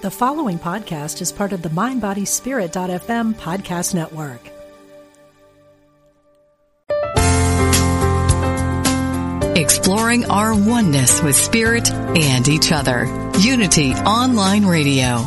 The following podcast is part of the MindBodySpirit.fm podcast network. Exploring our oneness with spirit and each other. Unity Online Radio.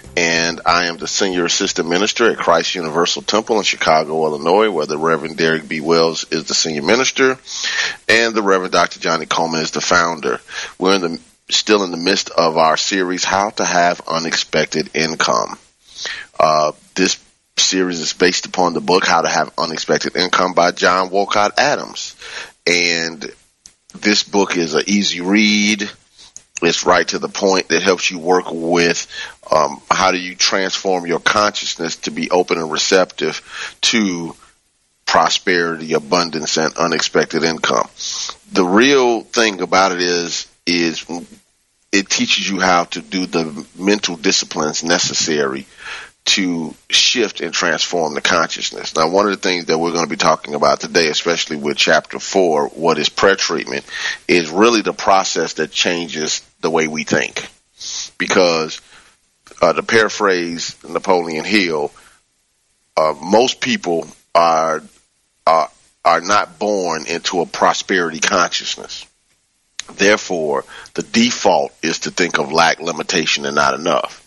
and I am the Senior Assistant Minister at Christ Universal Temple in Chicago, Illinois, where the Reverend Derrick B. Wells is the Senior Minister, and the Reverend Dr. Johnnie Colemon is the founder. We're in the, still in the midst of our series, How to Have Unexpected Income. Uh, this series is based upon the book, How to Have Unexpected Income by John Wolcott Adams. And this book is an easy read it's right to the point that helps you work with um, how do you transform your consciousness to be open and receptive to prosperity, abundance, and unexpected income. The real thing about it is is it teaches you how to do the mental disciplines necessary to shift and transform the consciousness. Now, one of the things that we're going to be talking about today, especially with chapter four, what is pretreatment, is really the process that changes the way we think. Because, uh, to paraphrase Napoleon Hill, uh, most people are, are, are not born into a prosperity consciousness. Therefore, the default is to think of lack, limitation, and not enough.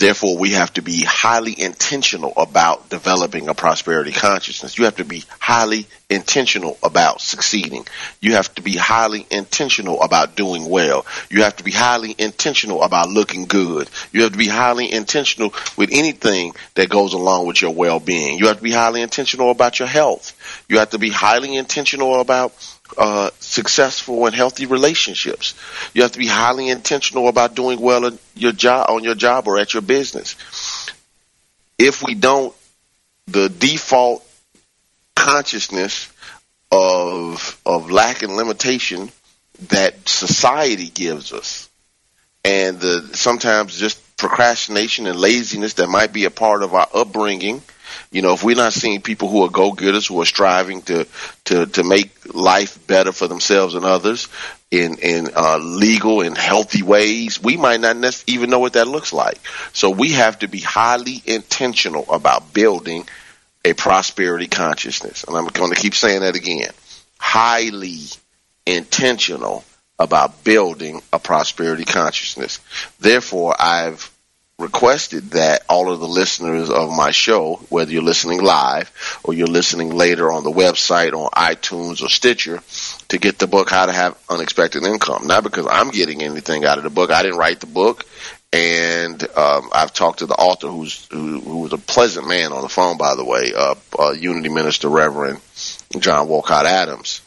Therefore, we have to be highly intentional about developing a prosperity consciousness. You have to be highly intentional about succeeding. You have to be highly intentional about doing well. You have to be highly intentional about looking good. You have to be highly intentional with anything that goes along with your well-being. You have to be highly intentional about your health. You have to be highly intentional about uh, successful and healthy relationships. You have to be highly intentional about doing well in your job, on your job or at your business. If we don't, the default consciousness of of lack and limitation that society gives us, and the sometimes just procrastination and laziness that might be a part of our upbringing you know, if we're not seeing people who are go-getters, who are striving to to to make life better for themselves and others in in uh, legal and healthy ways, we might not even know what that looks like. So we have to be highly intentional about building a prosperity consciousness, and I'm going to keep saying that again. Highly intentional about building a prosperity consciousness. Therefore, I've requested that all of the listeners of my show, whether you're listening live or you're listening later on the website, on iTunes or Stitcher, to get the book How to Have Unexpected Income. Not because I'm getting anything out of the book. I didn't write the book. And um, I've talked to the author, who's who, who was a pleasant man on the phone, by the way, uh, uh, Unity Minister Reverend John Wolcott Adams.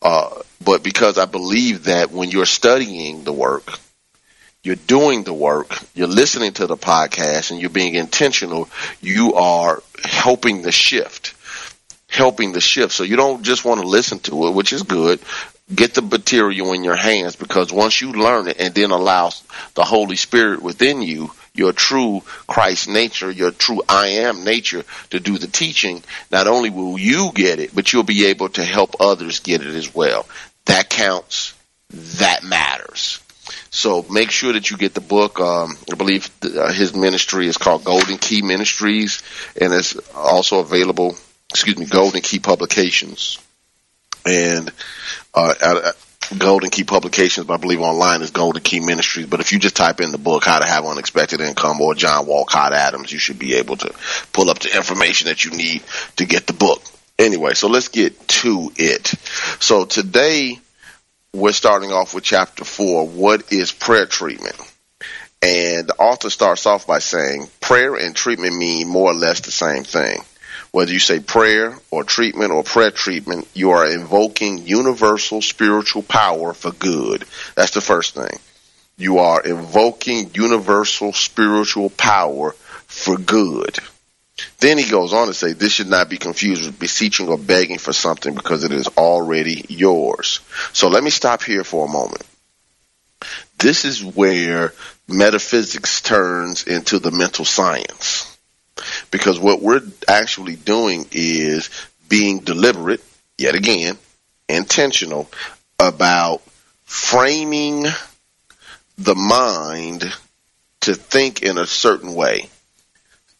Uh, but because I believe that when you're studying the work, you're doing the work, you're listening to the podcast, and you're being intentional, you are helping the shift. Helping the shift. So you don't just want to listen to it, which is good. Get the material in your hands because once you learn it and then allow the Holy Spirit within you, your true Christ nature, your true I am nature to do the teaching, not only will you get it, but you'll be able to help others get it as well. That counts. That matters. So make sure that you get the book. Um, I believe uh, his ministry is called Golden Key Ministries, and it's also available excuse me, Golden Key Publications, and uh, Golden Key Publications, I believe online is Golden Key Ministries. But if you just type in the book, How to Have Unexpected Income or John Wolcott Adams, you should be able to pull up the information that you need to get the book. Anyway, so let's get to it. So today we're starting off with chapter four. What is prayer treatment? And the author starts off by saying prayer and treatment mean more or less the same thing. Whether you say prayer or treatment or prayer treatment, you are invoking universal spiritual power for good. That's the first thing. You are invoking universal spiritual power for good. Then he goes on to say this should not be confused with beseeching or begging for something because it is already yours. So let me stop here for a moment. This is where metaphysics turns into the mental science because what we're actually doing is being deliberate, yet again, intentional about framing the mind to think in a certain way,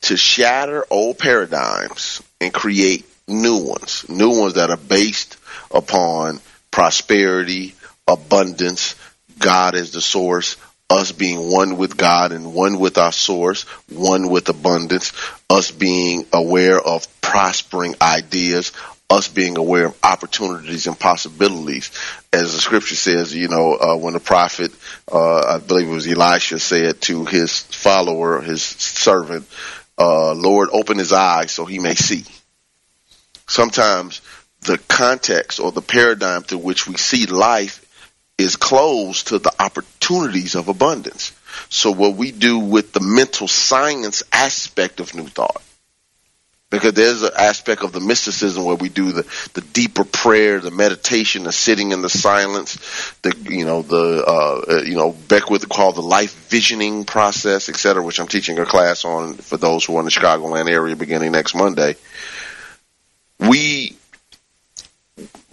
to shatter old paradigms and create new ones, new ones that are based upon prosperity, abundance, God as the source, us being one with God and one with our source, one with abundance, us being aware of prospering ideas, us being aware of opportunities and possibilities. As the scripture says, you know, uh, when the prophet, uh, I believe it was Elisha said to his follower, his servant, uh, Lord, open his eyes so he may see. Sometimes the context or the paradigm through which we see life is closed to the opportunities of abundance. So what we do with the mental science aspect of New Thought, because there's an aspect of the mysticism where we do the, the deeper prayer, the meditation, the sitting in the silence, the you know the uh, you know Beckwith called the life visioning process, etc., which I'm teaching a class on for those who are in the Chicagoland area beginning next Monday. We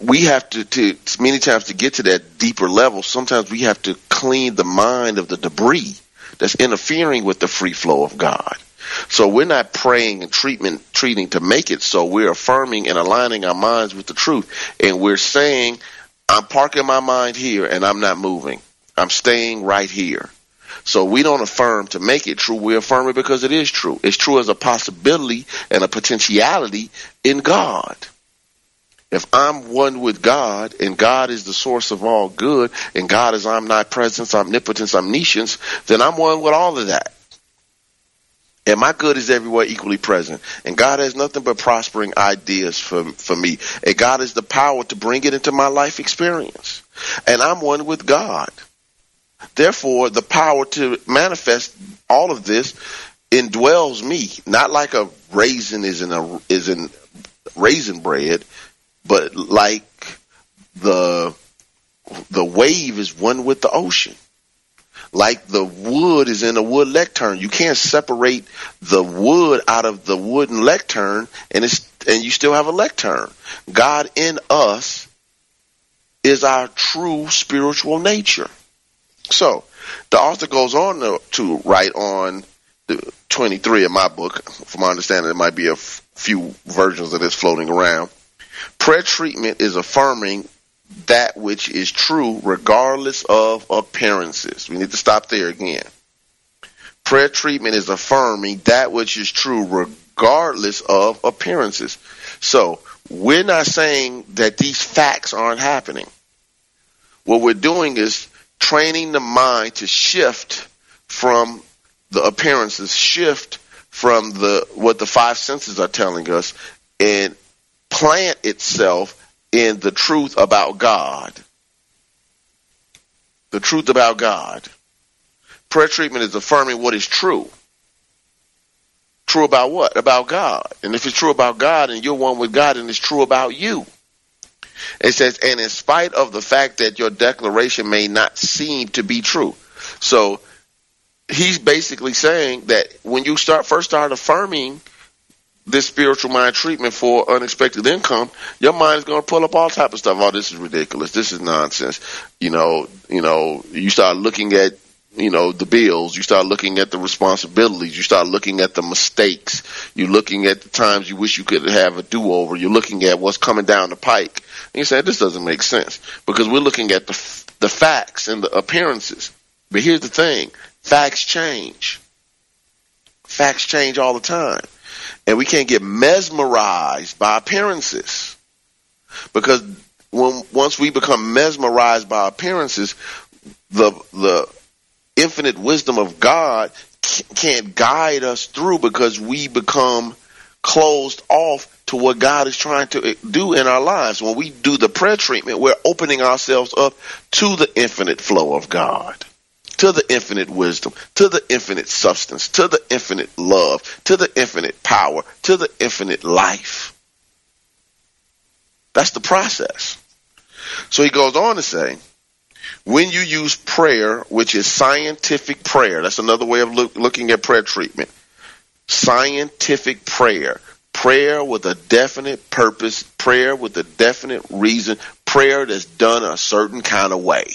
we have to, to many times to get to that deeper level. Sometimes we have to clean the mind of the debris that's interfering with the free flow of God. So we're not praying and treatment treating to make it so. We're affirming and aligning our minds with the truth, and we're saying, "I'm parking my mind here, and I'm not moving. I'm staying right here." So we don't affirm to make it true. We affirm it because it is true. It's true as a possibility and a potentiality in God. If I'm one with God and God is the source of all good and God is omnipresence, omnipotence, omniscience, then I'm one with all of that. And my good is everywhere equally present. And God has nothing but prospering ideas for, for me. And God has the power to bring it into my life experience. And I'm one with God. Therefore, the power to manifest all of this indwells me, not like a raisin is in a, is in raisin bread but like the the wave is one with the ocean. Like the wood is in a wood lectern. You can't separate the wood out of the wooden lectern and it's and you still have a lectern. God in us is our true spiritual nature. So the author goes on to, to write on the 23 in my book. From my understanding, there might be a f- few versions of this floating around. Prayer treatment is affirming that which is true regardless of appearances. We need to stop there again. Prayer treatment is affirming that which is true regardless of appearances. So we're not saying that these facts aren't happening. What we're doing is training the mind to shift from the appearances, shift from the what the five senses are telling us, and plant itself in the truth about God. The truth about God. Prayer treatment is affirming what is true. True about what? About God. And if it's true about God and you're one with God and it's true about you. It says, and in spite of the fact that your declaration may not seem to be true. So he's basically saying that when you start first start affirming this spiritual mind treatment for unexpected income, your mind is going to pull up all type of stuff. Oh, this is ridiculous. This is nonsense. You know, you know, you start looking at you know, the bills. You start looking at the responsibilities. You start looking at the mistakes. You're looking at the times you wish you could have a do-over. You're looking at what's coming down the pike. And you say, this doesn't make sense because we're looking at the, the facts and the appearances. But here's the thing. Facts change. Facts change all the time. And we can't get mesmerized by appearances. Because when, once we become mesmerized by appearances, the, the infinite wisdom of God can't guide us through because we become closed off to what God is trying to eh, do in our lives. When we do the prayer treatment, we're opening ourselves up to the infinite flow of God, to the infinite wisdom, to the infinite substance, to the infinite love, to the infinite power, to the infinite life. That's the process. So he goes on to say, when you use prayer, which is scientific prayer, that's another way of look, looking at prayer treatment. Scientific prayer. Prayer with a definite purpose, prayer with a definite reason, prayer that's done a certain kind of way.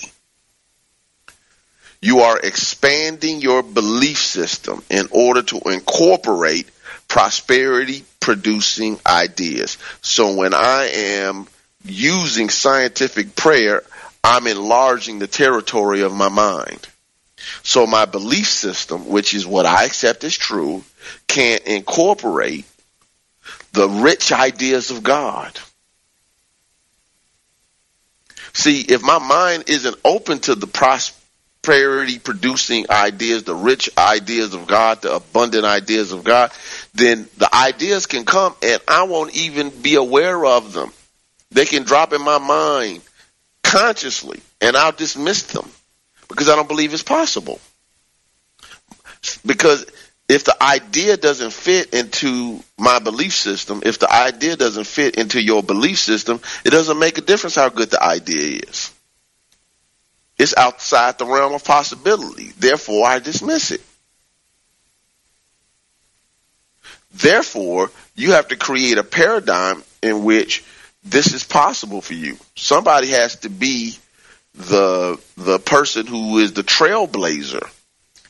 You are expanding your belief system in order to incorporate prosperity producing ideas. So when I am using scientific prayer, I'm enlarging the territory of my mind. So my belief system, which is what I accept as true, can incorporate the rich ideas of God. See, if my mind isn't open to the prosperity producing ideas, the rich ideas of God, the abundant ideas of God, then the ideas can come and I won't even be aware of them. They can drop in my mind consciously, and I'll dismiss them because I don't believe it's possible. Because if the idea doesn't fit into my belief system, if the idea doesn't fit into your belief system, it doesn't make a difference how good the idea is. It's outside the realm of possibility. Therefore, I dismiss it. Therefore, you have to create a paradigm in which this is possible for you. Somebody has to be the the person who is the trailblazer.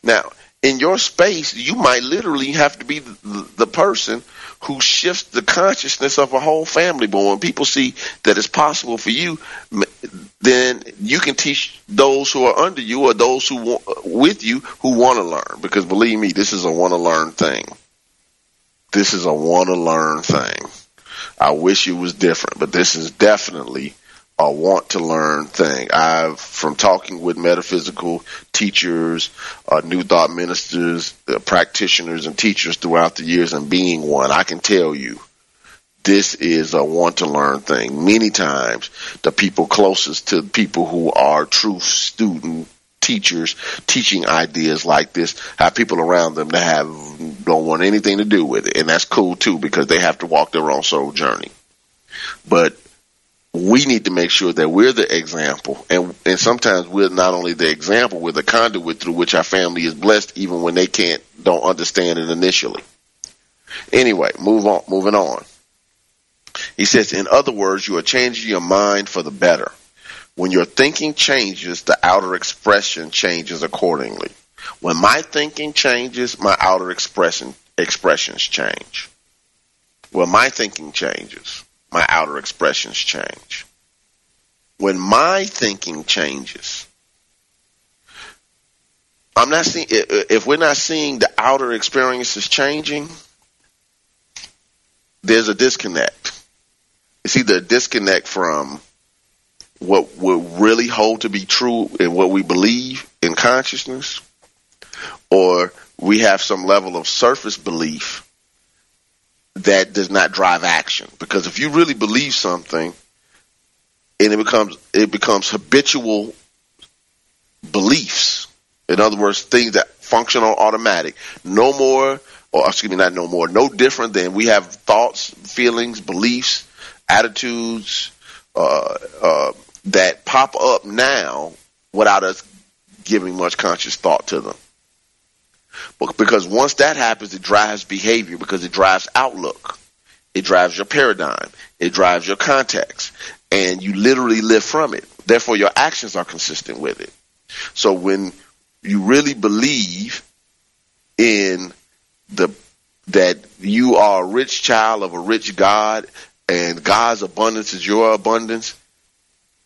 Now, in your space, you might literally have to be the, the person who shifts the consciousness of a whole family. But when people see that it's possible for you, then you can teach those who are under you or those who want, with you who want to learn. Because believe me, this is a want to learn thing. This is a want to learn thing. I wish it was different, but this is definitely a want to learn thing. I've, from talking with metaphysical teachers, uh, new thought ministers, uh, practitioners and teachers throughout the years and being one, I can tell you this is a want to learn thing. Many times the people closest to people who are true student teachers teaching ideas like this have people around them that have don't want anything to do with it, and that's cool too because they have to walk their own soul journey. But we need to make sure that we're the example, and and sometimes we're not only the example, we're the conduit through which our family is blessed, even when they can't don't understand it initially. Anyway, move on. Moving on. He says, in other words, you are changing your mind for the better. When your thinking changes, the outer expression changes accordingly. When my thinking changes, my outer expression expressions change. When my thinking changes, my outer expressions change. When my thinking changes, I'm not seeing if we're not seeing the outer experiences changing, there's a disconnect. It's either a disconnect from what we really hold to be true and what we believe in consciousness, or we have some level of surface belief that does not drive action. Because if you really believe something and it becomes it becomes habitual beliefs, in other words, things that function on automatic, no more or excuse me, not no more, no different than we have thoughts, feelings, beliefs, attitudes, uh, uh, that pop up now without us giving much conscious thought to them. Because once that happens, it drives behavior because it drives outlook. It drives your paradigm. It drives your context. And you literally live from it. Therefore, your actions are consistent with it. So when you really believe in the that you are a rich child of a rich God and God's abundance is your abundance,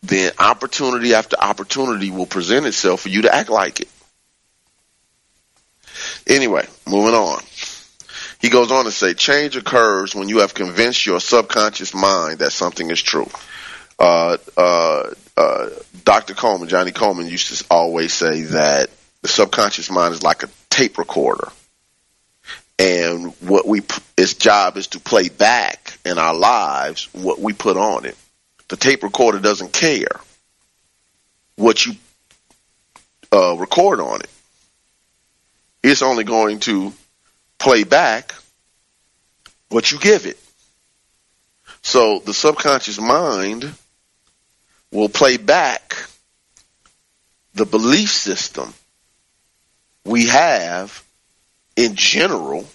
then opportunity after opportunity will present itself for you to act like it. Anyway, moving on. He goes on to say, change occurs when you have convinced your subconscious mind that something is true. Uh, uh, uh, Dr. Colemon, Johnnie Colemon used to always say that the subconscious mind is like a tape recorder. And what we, its job is to play back in our lives what we put on it. The tape recorder doesn't care what you uh, record on it. It's only going to play back what you give it. So the subconscious mind will play back the belief system we have in general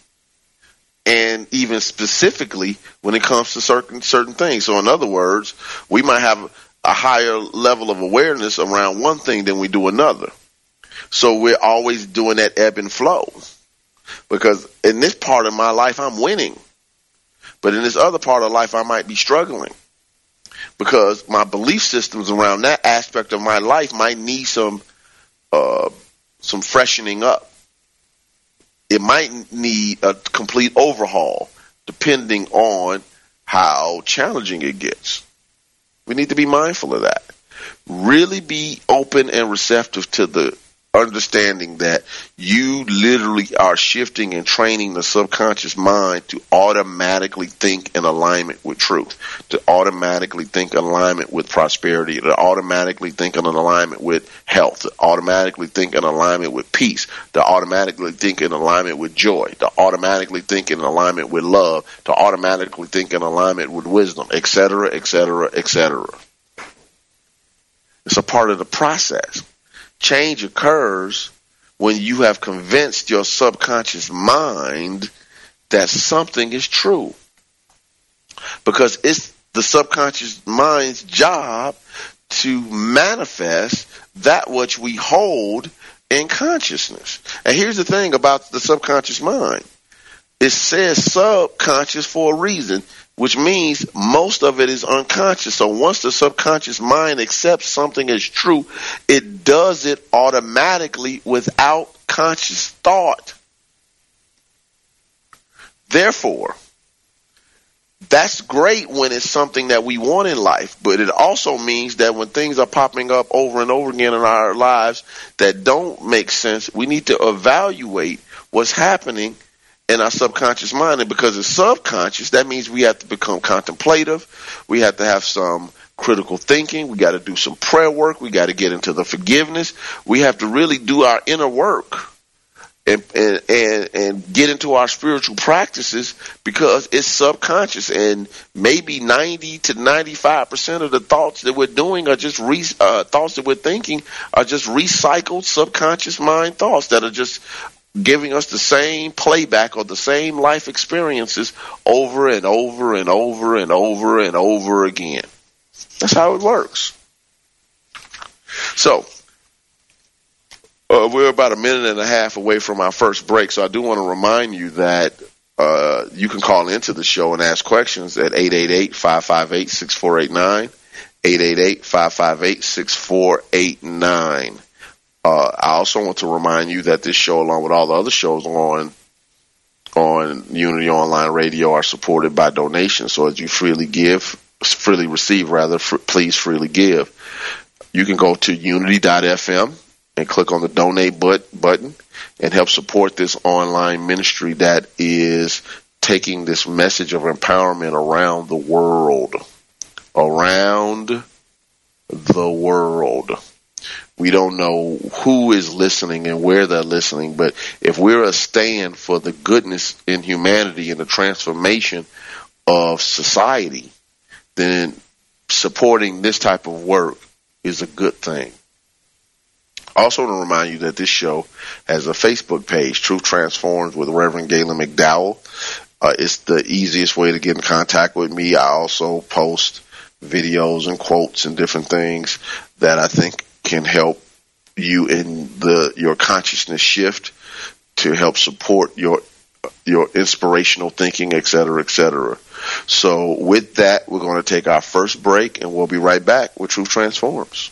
and even specifically when it comes to certain certain things. So in other words, we might have a higher level of awareness around one thing than we do another. So we're always doing that ebb and flow. Because in this part of my life I'm winning. But in this other part of life I might be struggling. Because my belief systems around that aspect of my life might need some uh, some freshening up. It might need a complete overhaul depending on how challenging it gets. We need to be mindful of that. Really be open and receptive to the understanding that you literally are shifting and training the subconscious mind to automatically think in alignment with truth, to automatically think in alignment with prosperity, to automatically think in alignment with health, to automatically think in alignment with peace, to automatically think in alignment with joy, to automatically think in alignment with love, to automatically think in alignment with wisdom, etc., etc., etc. It's a part of the process change occurs when you have convinced your subconscious mind that something is true. Because it's the subconscious mind's job to manifest that which we hold in consciousness. And here's the thing about the subconscious mind. It says subconscious for a reason which means most of it is unconscious. So once the subconscious mind accepts something as true, it does it automatically without conscious thought. Therefore, that's great when it's something that we want in life, but it also means that when things are popping up over and over again in our lives that don't make sense, we need to evaluate what's happening in our subconscious mind. And because it's subconscious, that means we have to become contemplative. We have to have some critical thinking. We got to do some prayer work. We got to get into the forgiveness. We have to really do our inner work and, and, and, and get into our spiritual practices because it's subconscious and maybe 90 to 95% of the thoughts that we're doing are just re, uh, thoughts that we're thinking are just recycled subconscious mind thoughts that are just giving us the same playback or the same life experiences over and over and over and over and over again. That's how it works. So, uh, we're about a minute and a half away from our first break, so I do want to remind you that uh, you can call into the show and ask questions at 888-558-6489, 888-558-6489. Uh, I also want to remind you that this show, along with all the other shows on on Unity Online Radio, are supported by donations. So as you freely give, freely receive, rather, please freely give. You can go to Unity.fm and click on the donate but, button and help support this online ministry that is taking this message of empowerment around the world. Around the world. We don't know who is listening and where they're listening, but if we're a stand for the goodness in humanity and the transformation of society, then supporting this type of work is a good thing. Also to remind you that this show has a Facebook page, Truth Transforms with Reverend Galen McDowell. Uh, it's the easiest way to get in contact with me. I also post videos and quotes and different things that I think can help you in the your consciousness shift, to help support your your inspirational thinking, et cetera, et cetera. So with that, we're going to take our first break and we'll be right back with Truth Transforms.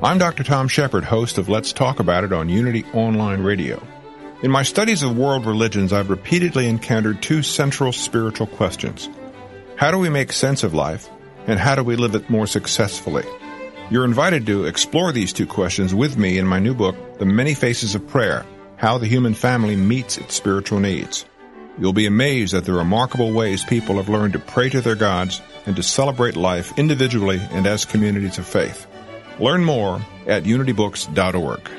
I'm Dr. Tom Shepherd, host of Let's Talk About It on Unity Online Radio. In my studies of world religions, I've repeatedly encountered two central spiritual questions. How do we make sense of life, and how do we live it more successfully? You're invited to explore these two questions with me in my new book, The Many Faces of Prayer How the Human Family Meets Its Spiritual Needs. You'll be amazed at the remarkable ways people have learned to pray to their gods and to celebrate life individually and as communities of faith. Learn more at unitybooks.org.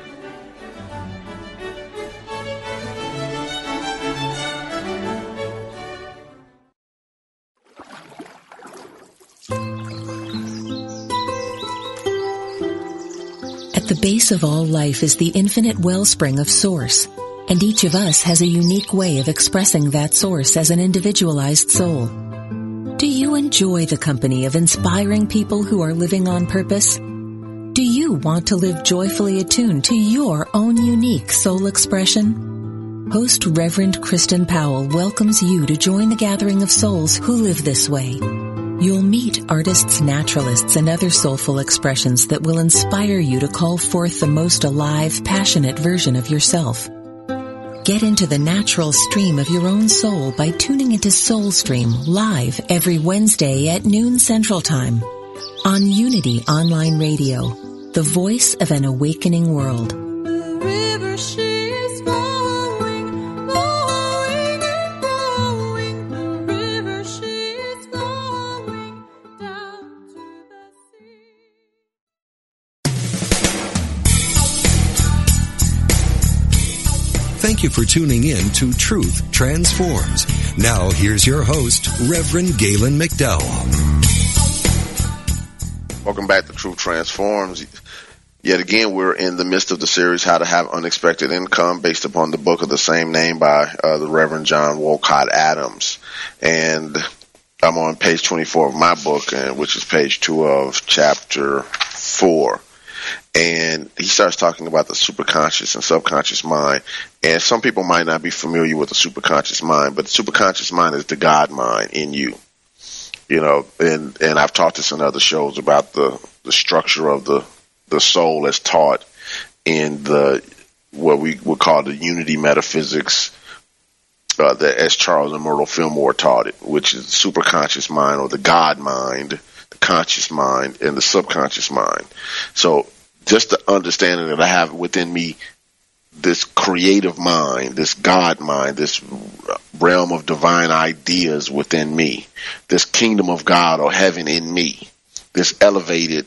At the base of all life is the infinite wellspring of Source, and each of us has a unique way of expressing that Source as an individualized soul. Do you enjoy the company of inspiring people who are living on purpose? Do you want to live joyfully attuned to your own unique soul expression? Host Reverend Kristen Powell welcomes you to join the gathering of souls who live this way. You'll meet artists, naturalists, and other soulful expressions that will inspire you to call forth the most alive, passionate version of yourself. Get into the natural stream of your own soul by tuning into Soulstream live every Wednesday at noon Central Time on Unity Online Radio, the voice of an awakening world. Thank you for tuning in to Truth Transforms. Now here's your host, Reverend Galen McDowell. Welcome back to Truth Transforms. Yet again, we're in the midst of the series How to Have Unexpected Income based upon the book of the same name by uh, the Reverend John Wolcott Adams. And I'm on page 24 of my book, and which is page two of chapter four. And he starts talking about the superconscious and subconscious mind. And some people might not be familiar with the superconscious mind, but the superconscious mind is the God mind in you you know, and and I've taught this in other shows about the the structure of the the soul as taught in the what we would call the unity metaphysics uh, that as Charles and Myrtle Fillmore taught it, which is the superconscious mind or the God mind, the conscious mind, and the subconscious mind. So just the understanding that I have within me this creative mind, this God mind, this realm of divine ideas within me, this kingdom of God or heaven in me, this elevated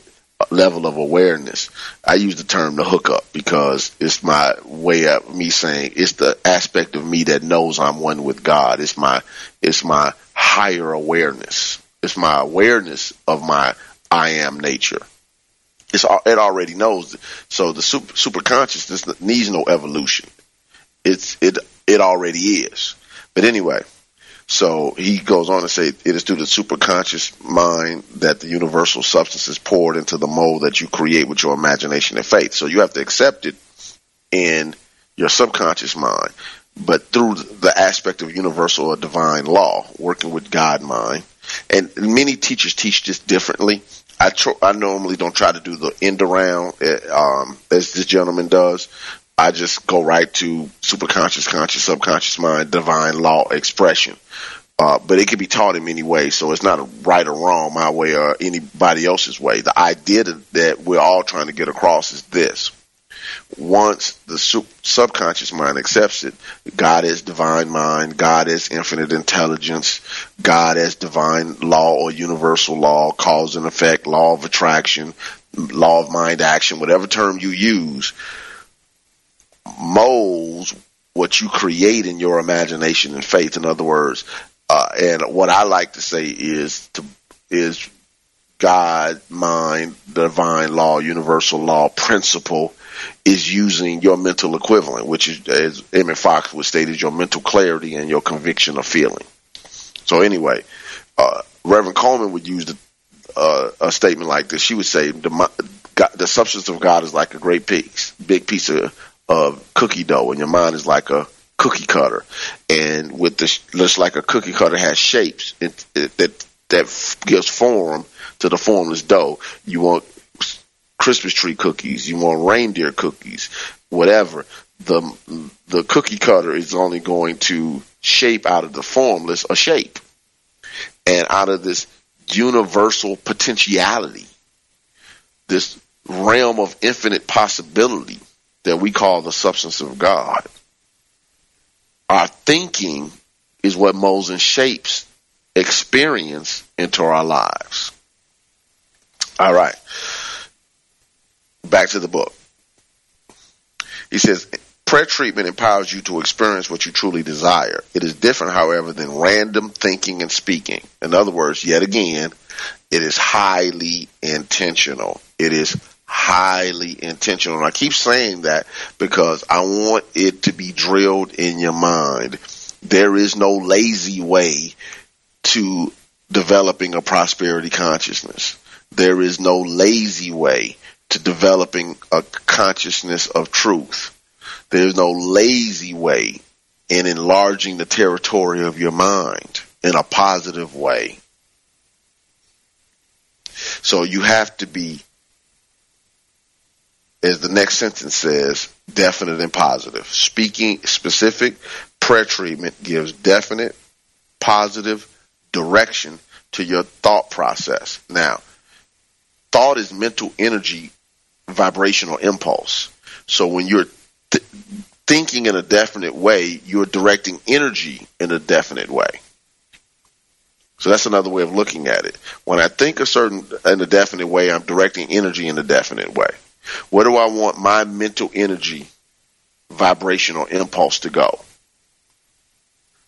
level of awareness. I use the term the hookup because it's my way of me saying it's the aspect of me that knows I'm one with God. It's my, it's my higher awareness. It's my awareness of my I am nature. It's, it already knows. So the super, super consciousness needs no evolution. It's, it, it already is. But anyway, so he goes on to say it is through the superconscious mind that the universal substance is poured into the mold that you create with your imagination and faith. So you have to accept it in your subconscious mind, but through the aspect of universal or divine law, working with God mind. And many teachers teach this differently. I tr- I normally don't try to do the end around eh, um, as this gentleman does. I just go right to superconscious, conscious, subconscious mind, divine law expression. Uh, but it can be taught in many ways, so it's not a right or wrong my way or anybody else's way. The idea that we're all trying to get across is this. Once the subconscious mind accepts it, God is divine mind, God is infinite intelligence, God is divine law or universal law, cause and effect, law of attraction, law of mind action, whatever term you use, molds what you create in your imagination and faith. In other words, uh, and what I like to say is to is God, mind, divine law, universal law, principle is using your mental equivalent, which is, as Emmett Fox would state, is your mental clarity and your conviction of feeling. So anyway, uh, Reverend Colemon would use the, uh, a statement like this. She would say, the, God, the substance of God is like a great piece, big piece of, of cookie dough, and your mind is like a cookie cutter. And with this, just like a cookie cutter has shapes it, it, that, that gives form to the formless dough. You want Christmas tree cookies, you want reindeer cookies, whatever. The the cookie cutter is only going to shape out of the formless a shape, and out of this universal potentiality, this realm of infinite possibility that we call the substance of God. Our thinking is what molds and shapes experience into our lives. All right back to the book. He says, prayer treatment empowers you to experience what you truly desire. It is different, however, than random thinking and speaking. In other words, yet again, it is highly intentional. It is highly intentional. And I keep saying that because I want it to be drilled in your mind. There is no lazy way to developing a prosperity consciousness. There is no lazy way to developing a consciousness of truth. There's no lazy way in enlarging the territory of your mind in a positive way. So you have to be, as the next sentence says, definite and positive. Speaking specific prayer treatment gives definite, positive direction to your thought process. Now, thought is mental energy vibrational impulse. So when you're th- thinking in a definite way, you're directing energy in a definite way. So that's another way of looking at it. When I think a certain in a definite way, I'm directing energy in a definite way. Where do I want my mental energy vibrational impulse to go?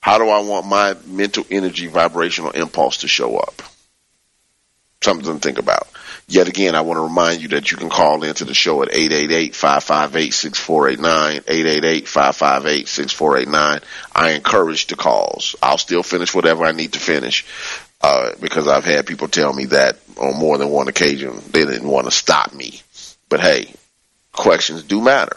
How do I want my mental energy vibrational impulse to show up? Something to think about. Yet again, I want to remind you that you can call into the show at 888-558-6489, 888-558-6489. I encourage the calls. I'll still finish whatever I need to finish, uh, because I've had people tell me that on more than one occasion. They didn't want to stop me. But hey, questions do matter.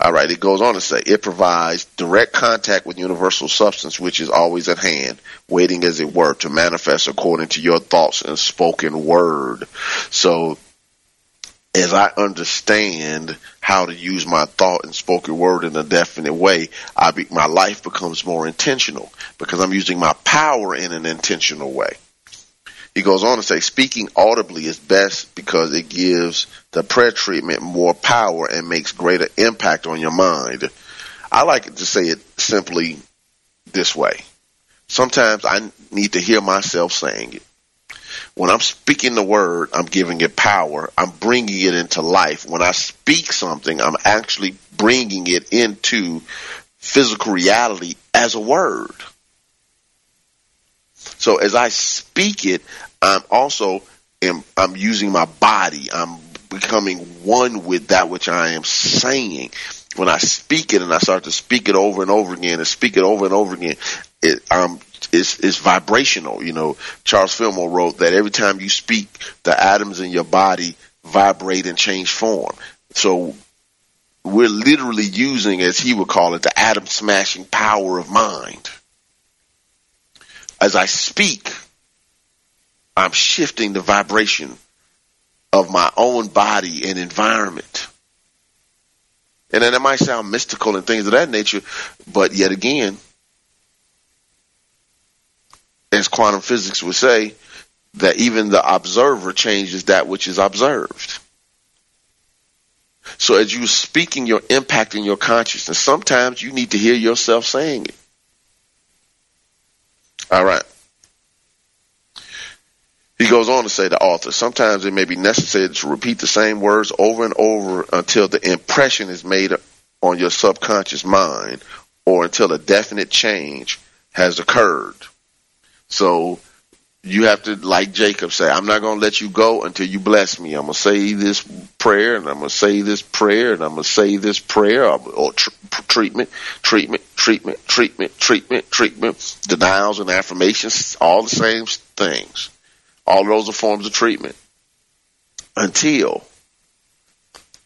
All right, it goes on to say it provides direct contact with universal substance, which is always at hand, waiting as it were to manifest according to your thoughts and spoken word. So, as I understand how to use my thought and spoken word in a definite way, I be, my life becomes more intentional because I'm using my power in an intentional way. He goes on to say, speaking audibly is best because it gives the prayer treatment more power and makes greater impact on your mind. I like to say it simply this way. Sometimes I need to hear myself saying it. When I'm speaking the word, I'm giving it power. I'm bringing it into life. When I speak something, I'm actually bringing it into physical reality as a word. So as I speak it, I'm also am, I'm using my body. I'm becoming one with that which I am saying. When I speak it and I start to speak it over and over again and speak it over and over again, it, um, it's, it's vibrational. You know, Charles Fillmore wrote that every time you speak, the atoms in your body vibrate and change form. So we're literally using, as he would call it, the atom smashing power of mind. As I speak, I'm shifting the vibration of my own body and environment. And then it might sound mystical and things of that nature, but yet again, as quantum physics would say, that even the observer changes that which is observed. So as you're speaking, you're impacting your consciousness. Sometimes you need to hear yourself saying it. All right. He goes on to say, the author, sometimes it may be necessary to repeat the same words over and over until the impression is made on your subconscious mind or until a definite change has occurred. So you have to, like Jacob say, I'm not going to let you go until you bless me. I'm going to say this prayer and I'm going to say this prayer and I'm going to say this prayer or, or tr- treatment, treatment, treatment, treatment, treatment, treatment, denials and affirmations, all the same things. All those are forms of treatment until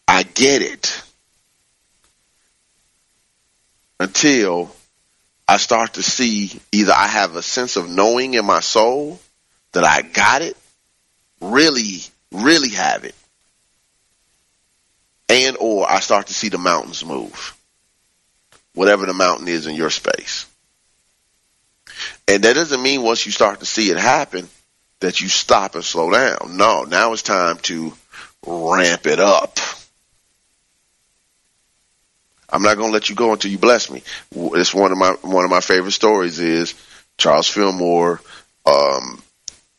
I get it. Until I start to see either I have a sense of knowing in my soul that I got it, really, really have it, and or I start to see the mountains move. Whatever the mountain is in your space. And that doesn't mean once you start to see it happen that you stop and slow down. No, now it's time to ramp it up. I'm not going to let you go until you bless me. It's one of my one of my favorite stories is Charles Fillmore um,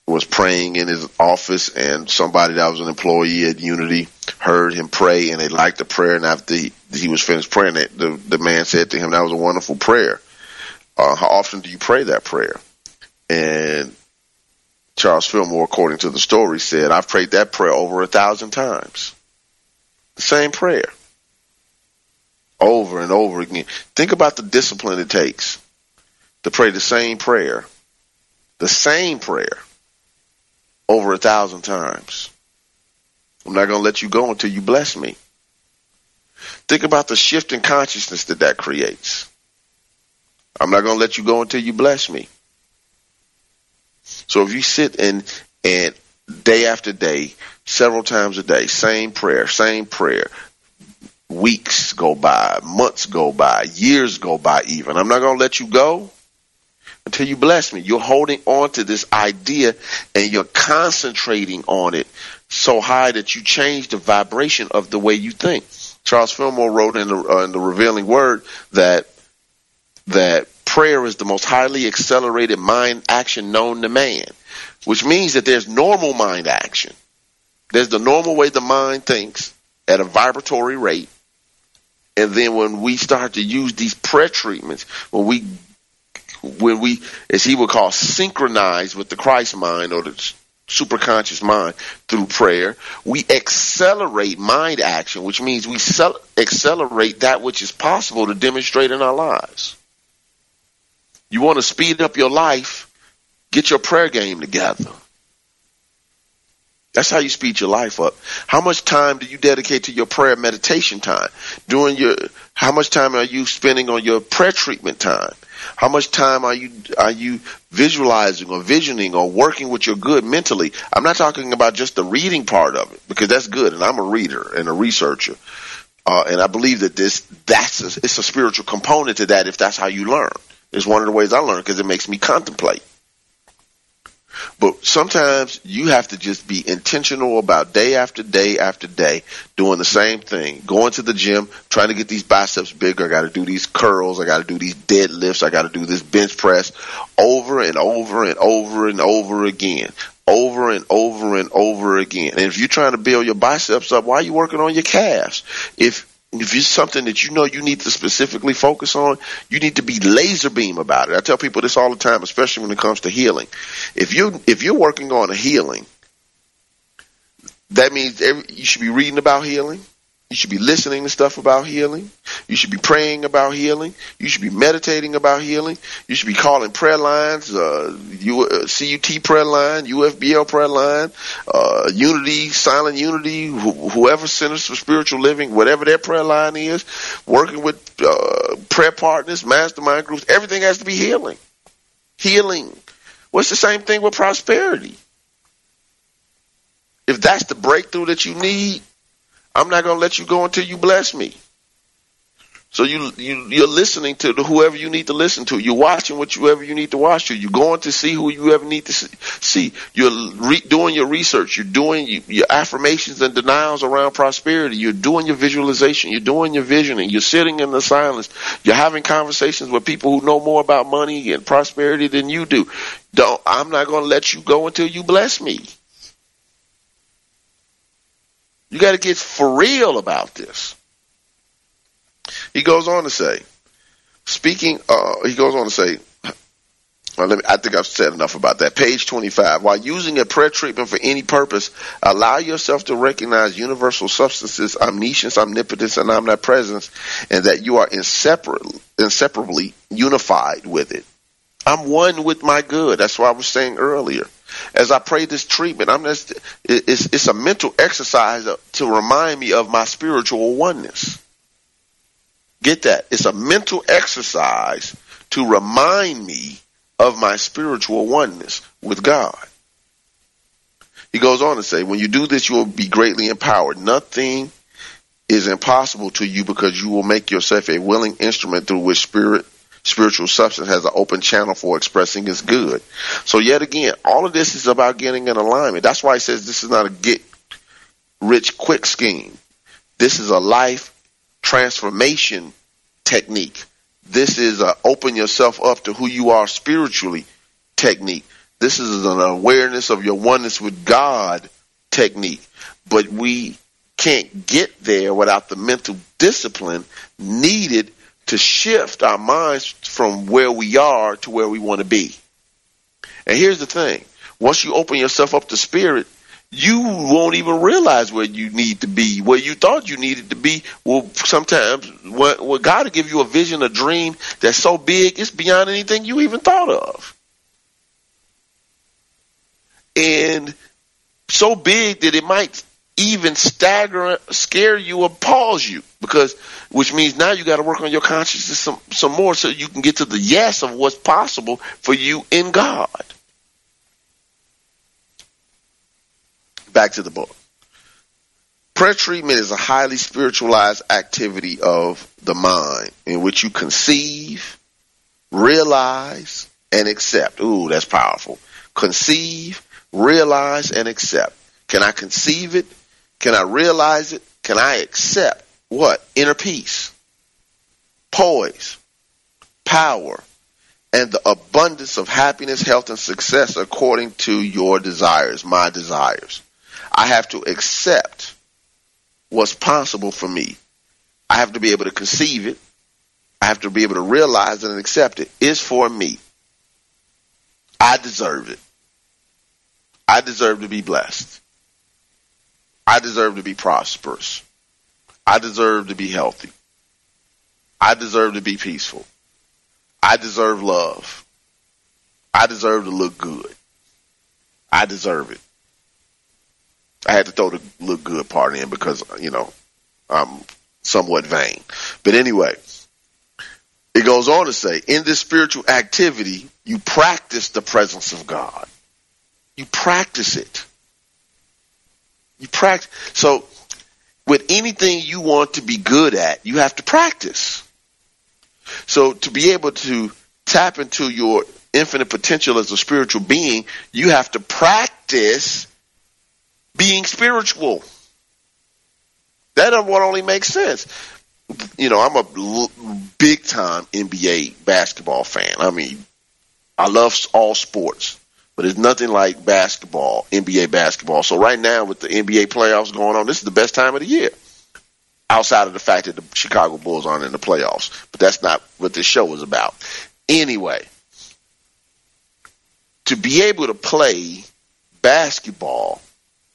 was praying in his office, and somebody that was an employee at Unity heard him pray, and they liked the prayer. And after he, he was finished praying, it, the the man said to him, "That was a wonderful prayer. Uh, how often do you pray that prayer?" And Charles Fillmore, according to the story, said, "I've prayed that prayer over a thousand times. The same prayer." Over and over again. Think about the discipline it takes to pray the same prayer, the same prayer over a thousand times. I'm not going to let you go until you bless me. Think about the shift in consciousness that that creates. I'm not going to let you go until you bless me. So if you sit and and day after day, several times a day, same prayer, same prayer, weeks go by, months go by, years go by even. I'm not going to let you go until you bless me. You're holding on to this idea and you're concentrating on it so high that you change the vibration of the way you think. Charles Fillmore wrote in the, uh, in the revealing word that that prayer is the most highly accelerated mind action known to man, which means that there's normal mind action. There's the normal way the mind thinks at a vibratory rate. And then when we start to use these prayer treatments, when we, when we, as he would call, synchronize with the Christ mind or the superconscious mind through prayer, we accelerate mind action, which means we cel- accelerate that which is possible to demonstrate in our lives. You want to speed up your life, get your prayer game together. That's how you speed your life up. How much time do you dedicate to your prayer meditation time? Doing your how much time are you spending on your prayer treatment time? How much time are you are you visualizing or visioning or working with your good mentally? I'm not talking about just the reading part of it because that's good, and I'm a reader and a researcher, uh, and I believe that this that's a, it's a spiritual component to that if that's how you learn. It's one of the ways I learn because it makes me contemplate. But sometimes you have to just be intentional about day after day after day doing the same thing. Going to the gym, trying to get these biceps bigger. I got to do these curls. I got to do these deadlifts. I got to do this bench press over and over and over and over again. Over and over and over again. And if you're trying to build your biceps up, why are you working on your calves? If if it's something that you know you need to specifically focus on, you need to be laser beam about it. I tell people this all the time, especially when it comes to healing. If you if you're working on a healing, that means every, you should be reading about healing. You should be listening to stuff about healing. You should be praying about healing. You should be meditating about healing. You should be calling prayer lines, uh, U, uh, CUT prayer line, UFBL prayer line, uh, Unity, Silent Unity, wh- whoever Centers for Spiritual Living, whatever their prayer line is, working with uh, prayer partners, mastermind groups. Everything has to be healing. Healing. What's the same thing with prosperity? If that's the breakthrough that you need, I'm not going to let you go until you bless me. So you you you're listening to whoever you need to listen to. You're watching what whoever you need to watch to. You're going to see who you ever need to see. You're re- doing your research. You're doing you, your affirmations and denials around prosperity. You're doing your visualization. You're doing your visioning. You're sitting in the silence. You're having conversations with people who know more about money and prosperity than you do. Don't. I'm not going to let you go until you bless me. You got to get for real about this. He goes on to say, speaking, uh, he goes on to say, well, me, I think I've said enough about that. Page 25. While using a prayer treatment for any purpose, allow yourself to recognize universal substances, omniscience, omnipotence, and omnipresence, and that you are inseparably, inseparably unified with it. I'm one with my good. That's what I was saying earlier. As I pray this treatment, I'm just, it's, it's a mental exercise to remind me of my spiritual oneness. Get that. It's a mental exercise to remind me of my spiritual oneness with God. He goes on to say, when you do this, you will be greatly empowered. Nothing is impossible to you because you will make yourself a willing instrument through which spirit, spiritual substance has an open channel for expressing its good. So yet again, all of this is about getting in alignment. That's why he says this is not a get rich quick scheme. This is a life transformation technique. This is a open yourself up to who you are spiritually technique. This is an awareness of your oneness with God technique. But we can't get there without the mental discipline needed to shift our minds from where we are to where we want to be. And here's the thing. Once you open yourself up to spirit, you won't even realize where you need to be, where you thought you needed to be. Well, sometimes when, when God will give you a vision, a dream that's so big, it's beyond anything you even thought of. And so big that it might even stagger, scare you, or pause you, because which means now you got to work on your consciousness some some more so you can get to the yes of what's possible for you in God. back to the book. Prayer treatment is a highly spiritualized activity of the mind in which you conceive, realize, and accept. Ooh, that's powerful. Conceive, realize, and accept. Can I conceive it? Can I realize it? Can I accept what? Inner peace, poise, power, and the abundance of happiness, health, and success according to your desires, my desires. I have to accept what's possible for me. I have to be able to conceive it. I have to be able to realize it and accept it. It's for me. I deserve it. I deserve to be blessed. I deserve to be prosperous. I deserve to be healthy. I deserve to be peaceful. I deserve love. I deserve to look good. I deserve it. I had to throw the look good part in because, you know, I'm somewhat vain. But anyway, it goes on to say, in this spiritual activity, you practice the presence of God. You practice it. You practice. So, with anything you want to be good at, you have to practice. So, to be able to tap into your infinite potential as a spiritual being, you have to practice being spiritual. That what only makes sense. You know, I'm a big time NBA basketball fan. I mean, I love all sports, but it's nothing like basketball, NBA basketball. So right now with the NBA playoffs going on, this is the best time of the year. Outside of the fact that the Chicago Bulls aren't in the playoffs, but that's not what this show is about. Anyway, to be able to play basketball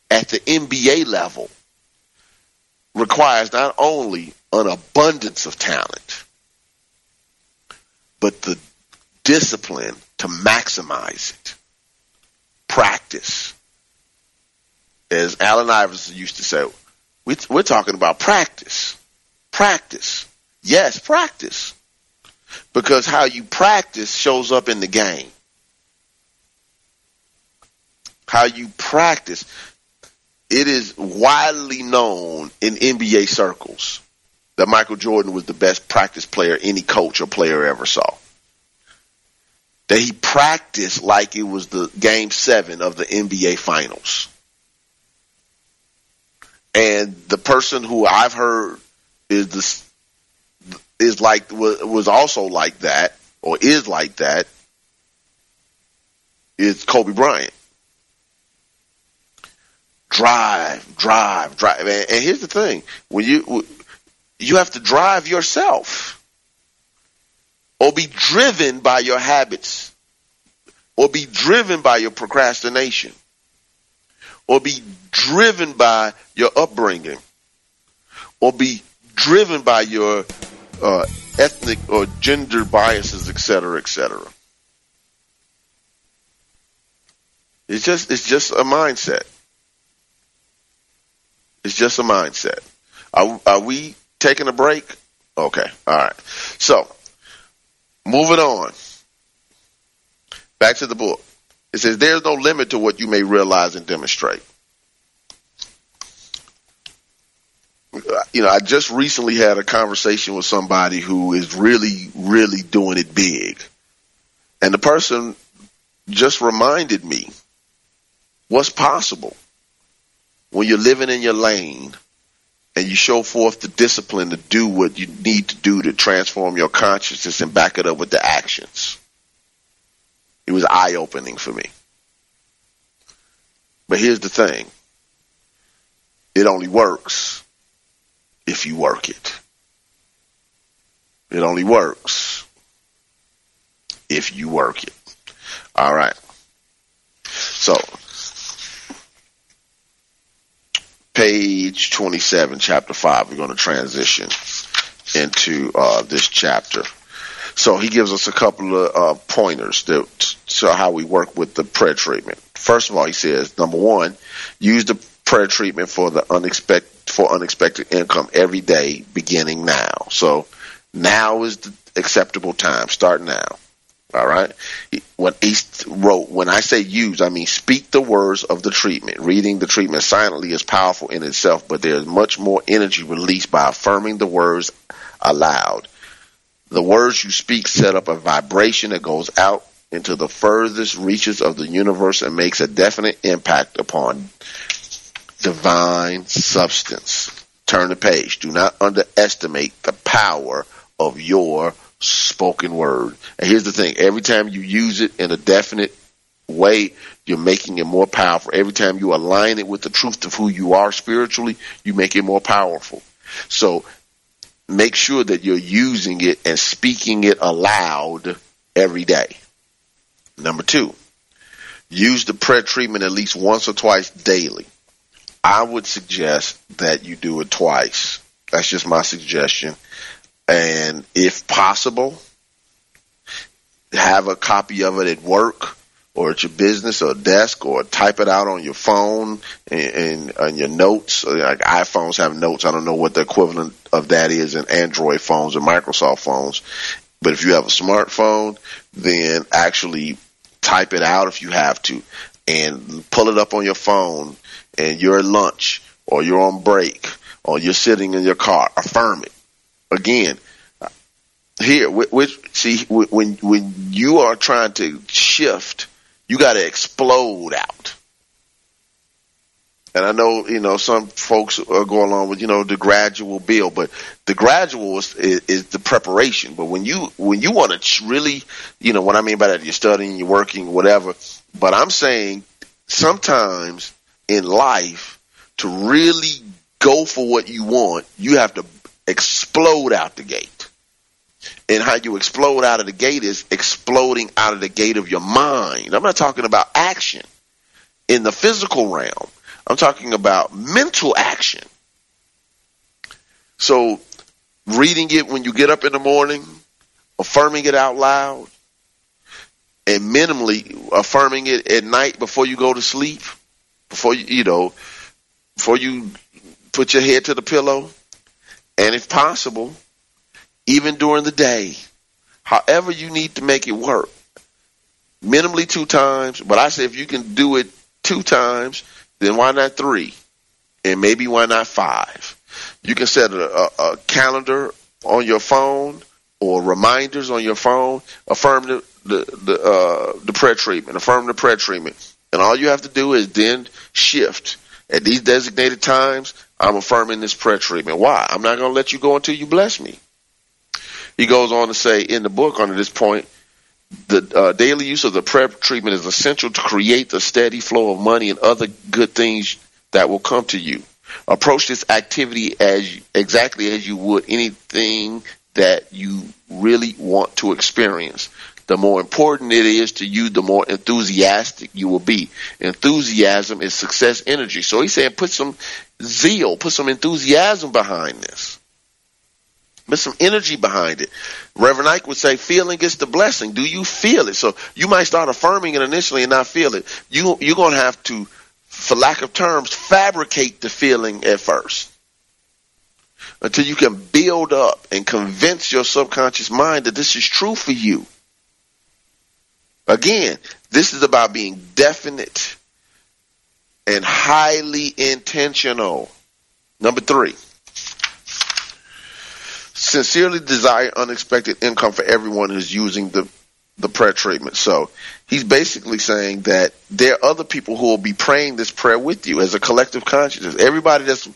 at the NBA level requires not only an abundance of talent, but the discipline to maximize it. Practice. As Allen Iverson used to say, we're talking about practice. Practice. Yes, practice. Because how you practice shows up in the game. How you practice it is widely known in NBA circles that Michael Jordan was the best practice player any coach or player ever saw. That he practiced like it was the game seven of the NBA finals. And the person who I've heard is this is like was also like that or is like that is Kobe Bryant. Drive, drive, drive. And, here's the thing: when you you have to drive yourself, or be driven by your habits, or be driven by your procrastination, or be driven by your upbringing, or be driven by your uh, ethnic or gender biases, etc., cetera, et cetera. It's just it's just a mindset. It's just a mindset. Are, are we taking a break? Okay, all right. So, moving on. Back to the book. It says, There's no limit to what you may realize and demonstrate. Uh, you know, I just recently had a conversation with somebody who is really, really doing it big. And the person just reminded me what's possible when you're living in your lane and you show forth the discipline to do what you need to do to transform your consciousness and back it up with the actions. It was eye opening for me. But here's the thing. It only works if you work it. It only works if you work it. All right. So page 27, chapter 5. We're going to transition into uh, this chapter. So he gives us a couple of uh, pointers to, to how we work with the prayer treatment. First of all, he says, number one, use the prayer treatment for the unexpected for unexpected income every day, beginning now. So now is the acceptable time. Start now. All right. When East wrote, when I say use, I mean speak the words of the treatment. Reading the treatment silently is powerful in itself, but there is much more energy released by affirming the words aloud. The words you speak set up a vibration that goes out into the furthest reaches of the universe and makes a definite impact upon divine substance. Turn the page. Do not underestimate the power of your spoken word. And here's the thing every time you use it in a definite way, you're making it more powerful. Every time you align it with the truth of who you are spiritually, you make it more powerful. So make sure that you're using it and speaking it aloud every day. Number two, use the prayer treatment at least once or twice daily. I would suggest that you do it twice. That's just my suggestion and if possible, have a copy of it at work or at your business or desk or type it out on your phone and, on your notes. Like iPhones have notes. I don't know what the equivalent of that is in Android phones or Microsoft phones. But if you have a smartphone, then actually type it out if you have to and pull it up on your phone and you're at lunch or you're on break or you're sitting in your car. Affirm it again, here, which, see, when, when you are trying to shift, you got to explode out. And I know, you know, some folks are going along with, you know, the gradual build, but the gradual is, is, is the preparation. But when you, when you want to really, you know, what I mean by that, you're studying, you're working, whatever. But I'm saying sometimes in life to really go for what you want, you have to explode out the gate. And how you explode out of the gate is exploding out of the gate of your mind. I'm not talking about action in the physical realm. I'm talking about mental action. So reading it when you get up in the morning, affirming it out loud, and minimally affirming it at night before you go to sleep, before you, you know, before you put your head to the pillow, and if possible, even during the day, however you need to make it work. Minimally two times, but I say if you can do it two times, then why not three? And maybe why not five? You can set a, a, a calendar on your phone or reminders on your phone. Affirm the the the, uh, the prayer treatment. Affirm the prayer treatment, and all you have to do is then shift at these designated times. I'm affirming this prayer treatment. Why? I'm not going to let you go until you bless me. He goes on to say in the book under this point, the uh, daily use of the prayer treatment is essential to create the steady flow of money and other good things that will come to you. Approach this activity as exactly as you would anything that you really want to experience. The more important it is to you, the more enthusiastic you will be. Enthusiasm is success energy. So he's saying put some zeal, put some enthusiasm behind this. Put some energy behind it. Reverend Ike would say, feeling is the blessing. Do you feel it? So you might start affirming it initially and not feel it. You, you're going to have to, for lack of terms, fabricate the feeling at first until you can build up and convince your subconscious mind that this is true for you. Again, this is about being definite and highly intentional. Number three, sincerely desire unexpected income for everyone who's using the the prayer treatment. So he's basically saying that there are other people who will be praying this prayer with you as a collective consciousness. Everybody that's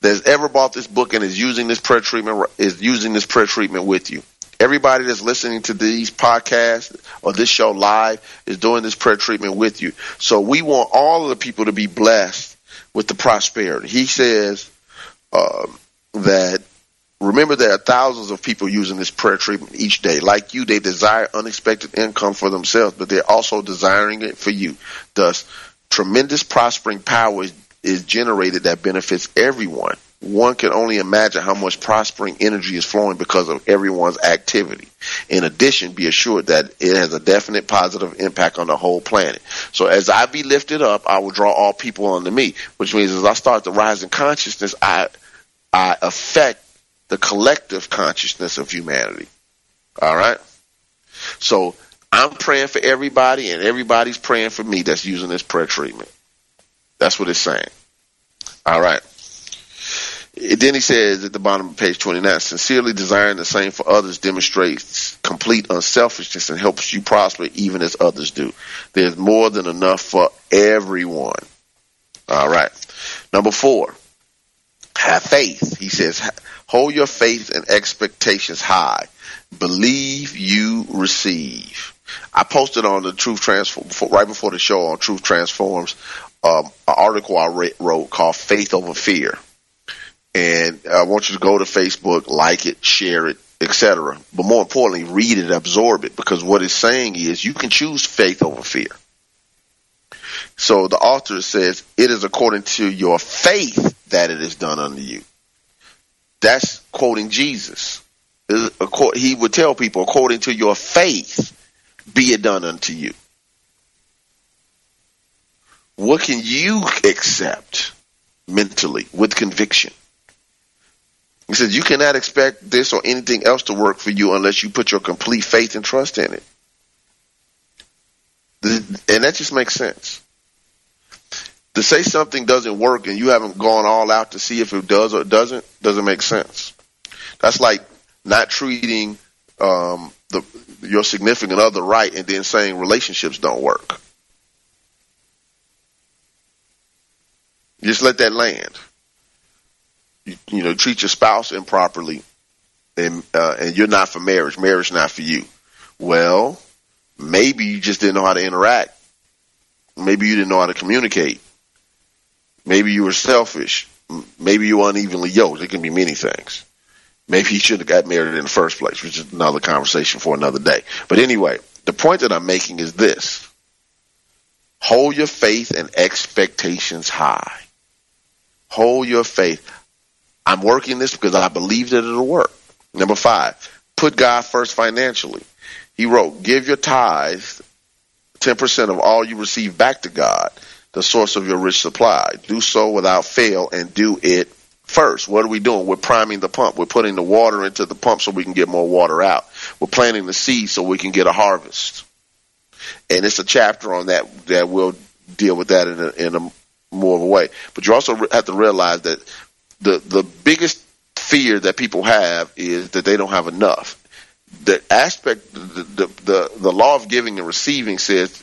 that's ever bought this book and is using this prayer treatment is using this prayer treatment with you. Everybody that's listening to these podcasts or this show live is doing this prayer treatment with you. So we want all of the people to be blessed with the prosperity. He says uh, that remember there are thousands of people using this prayer treatment each day. Like you, they desire unexpected income for themselves, but they're also desiring it for you. Thus, tremendous prospering power is generated that benefits everyone. One can only imagine how much prospering energy is flowing because of everyone's activity. In addition, be assured that it has a definite positive impact on the whole planet. So as I be lifted up, I will draw all people unto me, which means as I start to rise in consciousness, I, I affect the collective consciousness of humanity. All right. So I'm praying for everybody and everybody's praying for me that's using this prayer treatment. That's what it's saying. All right. Then he says at the bottom of page 29, sincerely desiring the same for others demonstrates complete unselfishness and helps you prosper even as others do. There's more than enough for everyone. All right. Number four, have faith. He says, hold your faith and expectations high. Believe you receive. I posted on the Truth Transform right before the show on Truth Transforms um, an article I wrote called Faith Over Fear. And I want you to go to Facebook, like it, share it, etc. But more importantly, read it, absorb it, because what it's saying is you can choose faith over fear. So the author says, it is according to your faith that it is done unto you. That's quoting Jesus. He would tell people, according to your faith, be it done unto you. What can you accept mentally with conviction? He says you cannot expect this or anything else to work for you unless you put your complete faith and trust in it. And that just makes sense. To say something doesn't work and you haven't gone all out to see if it does or doesn't doesn't make sense. That's like not treating um, the your significant other right and then saying relationships don't work. Just let that land. You, know, treat your spouse improperly, and uh, and you're not for marriage. Marriage not for you. Well, maybe you just didn't know how to interact. Maybe you didn't know how to communicate. Maybe you were selfish. Maybe you were unevenly yoked. It can be many things. Maybe you should have got married in the first place, which is another conversation for another day. But anyway, the point that I'm making is this. Hold your faith and expectations high. Hold your faith. I'm working this because I believe that it'll work. Number five, put God first financially. He wrote, give your tithes 10% of all you receive back to God, the source of your rich supply. Do so without fail and do it first. What are we doing? We're priming the pump. We're putting the water into the pump so we can get more water out. We're planting the seed so we can get a harvest. And it's a chapter on that that will deal with that in a, in a more of a way. But you also have to realize that the the biggest fear that people have is that they don't have enough. The aspect, the the the, the law of giving and receiving says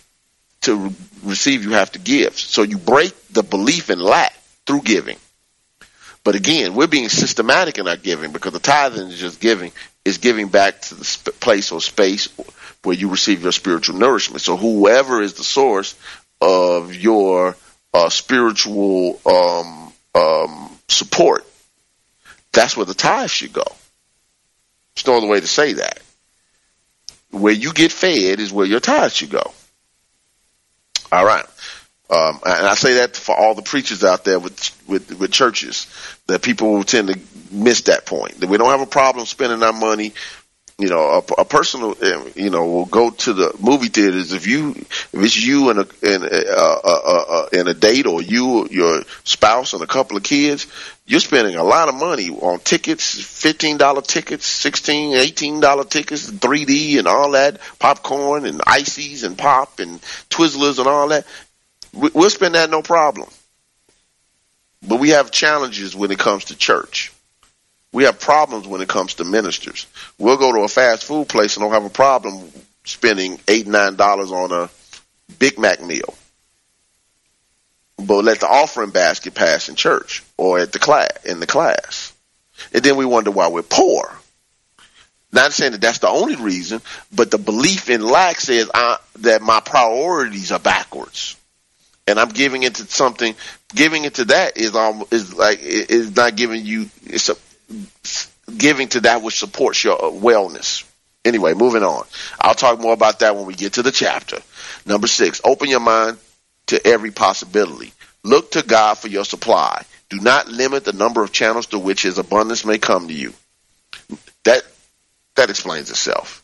to receive you have to give. So you break the belief in lack through giving. But again, we're being systematic in our giving because the tithing is just giving, is giving back to the sp- place or space where you receive your spiritual nourishment. So whoever is the source of your uh, spiritual um, um, support, that's where the tithe should go. There's no other way to say that. Where you get fed is where your tithe should go. All right. Um, and I say that for all the preachers out there with, with, with churches that people will tend to miss that point that we don't have a problem spending our money. You know, a, a person, you know, will go to the movie theaters if you, if it's you and a, and a, uh, and a date or you, your spouse and a couple of kids, you're spending a lot of money on tickets, $15 tickets, $16, $18 tickets, 3D and all that, popcorn and ices and pop and Twizzlers and all that We'll spend that no problem. But we have challenges when it comes to church. We have problems when it comes to ministers. We'll go to a fast food place and don't have a problem spending eight, nine dollars on a Big Mac meal. But let the offering basket pass in church or at the class in the class. And then we wonder why we're poor. Not saying that that's the only reason, but the belief in lack says I, that my priorities are backwards and I'm giving it to something. Giving it to that is um is like is not giving you it's a giving to that which supports your uh, wellness. Anyway, moving on. I'll talk more about that when we get to the chapter. Number six, open your mind to every possibility. Look to God for your supply. Do not limit the number of channels through which His abundance may come to you. That that explains itself.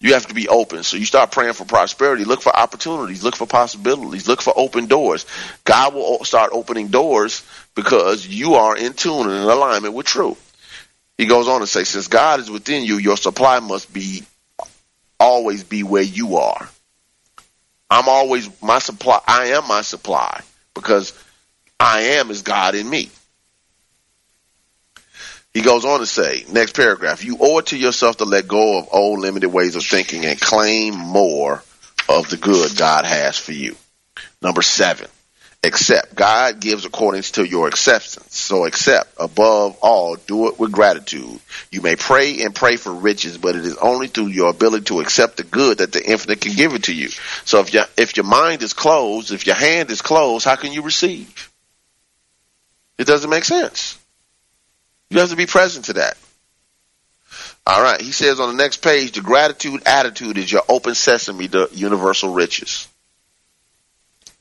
You have to be open. So you start praying for prosperity. Look for opportunities. Look for possibilities. Look for open doors. God will start opening doors because you are in tune and in alignment with truth. He goes on to say, since God is within you, your supply must be always be where you are. I'm always my supply. I am my supply because I am is God in me. He goes on to say, next paragraph, you owe it to yourself to let go of old limited ways of thinking and claim more of the good God has for you. Number seven, accept. God gives according to your acceptance. So accept. Above all, do it with gratitude. You may pray and pray for riches, but it is only through your ability to accept the good that the infinite can give it to you. So if your, if your mind is closed, if your hand is closed, how can you receive? It doesn't make sense. You have to be present to that. All right. He says on the next page, the gratitude attitude is your open sesame to universal riches.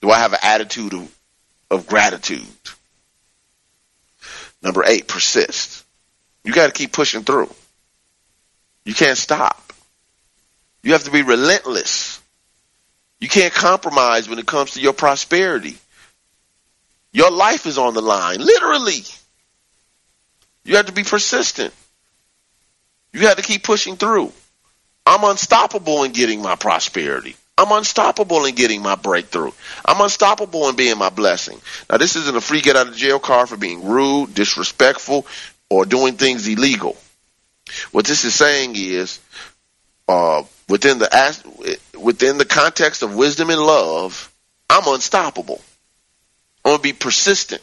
Do I have an attitude of, of gratitude? Number eight, persist. You got to keep pushing through. You can't stop. You have to be relentless. You can't compromise when it comes to your prosperity. Your life is on the line, literally. You have to be persistent. You have to keep pushing through. I'm unstoppable in getting my prosperity. I'm unstoppable in getting my breakthrough. I'm unstoppable in being my blessing. Now, this isn't a free get out of jail card for being rude, disrespectful, or doing things illegal. What this is saying is, uh, within the within the context of wisdom and love, I'm unstoppable. I'm gonna be persistent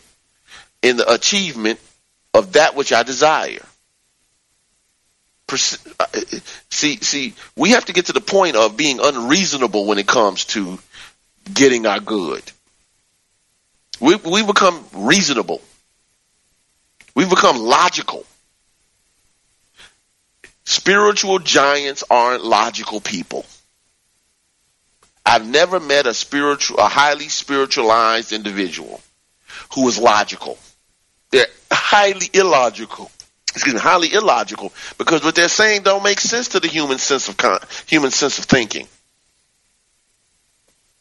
in the achievement of that which I desire. Uh, see, see, we have to get to the point of being unreasonable when it comes to getting our good. We, we become reasonable. We become logical. Spiritual giants aren't logical people. I've never met a spiritual, a highly spiritualized individual who is logical. They're highly illogical. Excuse me, highly illogical because what they're saying don't make sense to the human sense of con- human sense of thinking.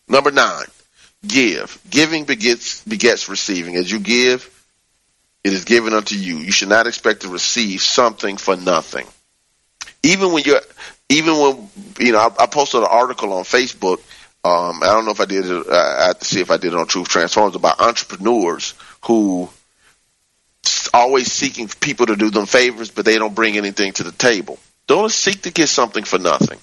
Number nine, give. Giving begets begets receiving. As you give, it is given unto you. You should not expect to receive something for nothing. Even when you're, even when you know, I, I posted an article on Facebook. Um, I don't know if I did it. I have to see if I did it on Truth Transforms about entrepreneurs who always seeking people to do them favors, but they don't bring anything to the table. Don't seek to get something for nothing.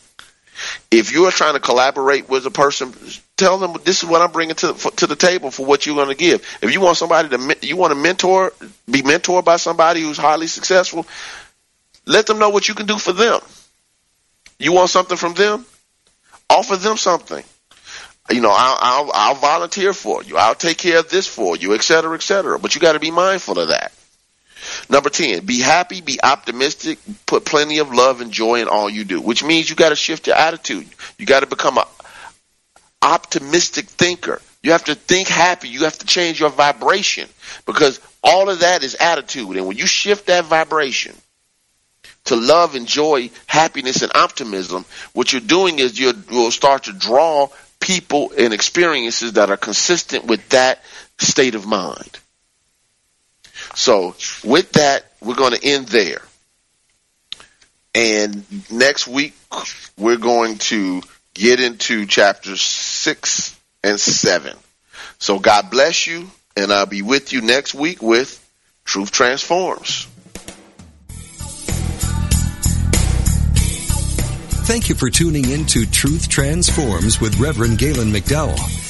If you are trying to collaborate with a person, tell them this is what I'm bringing to to the table for what you're going to give. If you want somebody to you want to mentor, be mentored by somebody who's highly successful, let them know what you can do for them. You want something from them? Offer them something. You know, I'll, I'll, I'll volunteer for you. I'll take care of this for you, et cetera, et cetera. But you got to be mindful of that. Number 10, be happy, be optimistic, put plenty of love and joy in all you do, which means you got to shift your attitude. You got to become an optimistic thinker. You have to think happy. You have to change your vibration because all of that is attitude. And when you shift that vibration to love and joy, happiness, and optimism, what you're doing is you will start to draw people and experiences that are consistent with that state of mind. So with that, we're going to end there. And next week, we're going to get into chapters six and seven. So God bless you, and I'll be with you next week with Truth Transforms. Thank you for tuning in to Truth Transforms with Reverend Galen McDowell.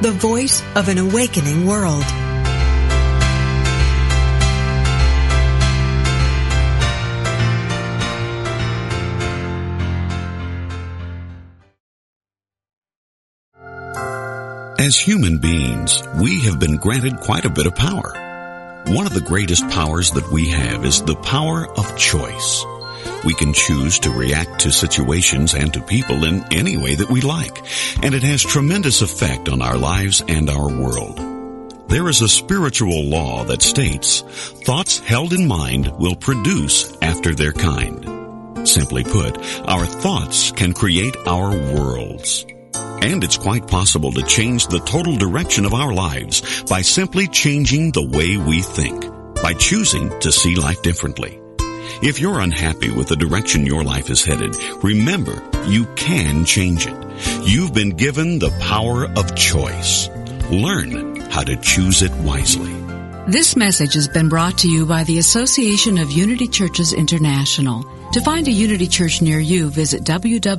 the voice of an awakening world. As human beings, we have been granted quite a bit of power. One of the greatest powers that we have is the power of choice. We can choose to react to situations and to people in any way that we like, and it has tremendous effect on our lives and our world. There is a spiritual law that states, thoughts held in mind will produce after their kind. Simply put, our thoughts can create our worlds. And it's quite possible to change the total direction of our lives by simply changing the way we think, by choosing to see life differently. If you're unhappy with the direction your life is headed, remember you can change it. You've been given the power of choice. Learn how to choose it wisely. This message has been brought to you by the Association of Unity Churches International. To find a Unity Church near you, visit www.unity.org.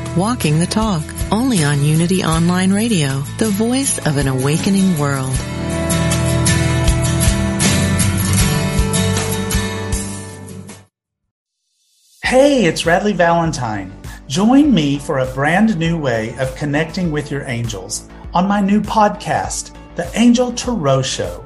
Walking the Talk, only on Unity Online Radio, the voice of an awakening world. Hey, it's Radleigh Valentine. Join me for a brand new way of connecting with your angels on my new podcast, The Angel Tarot Show.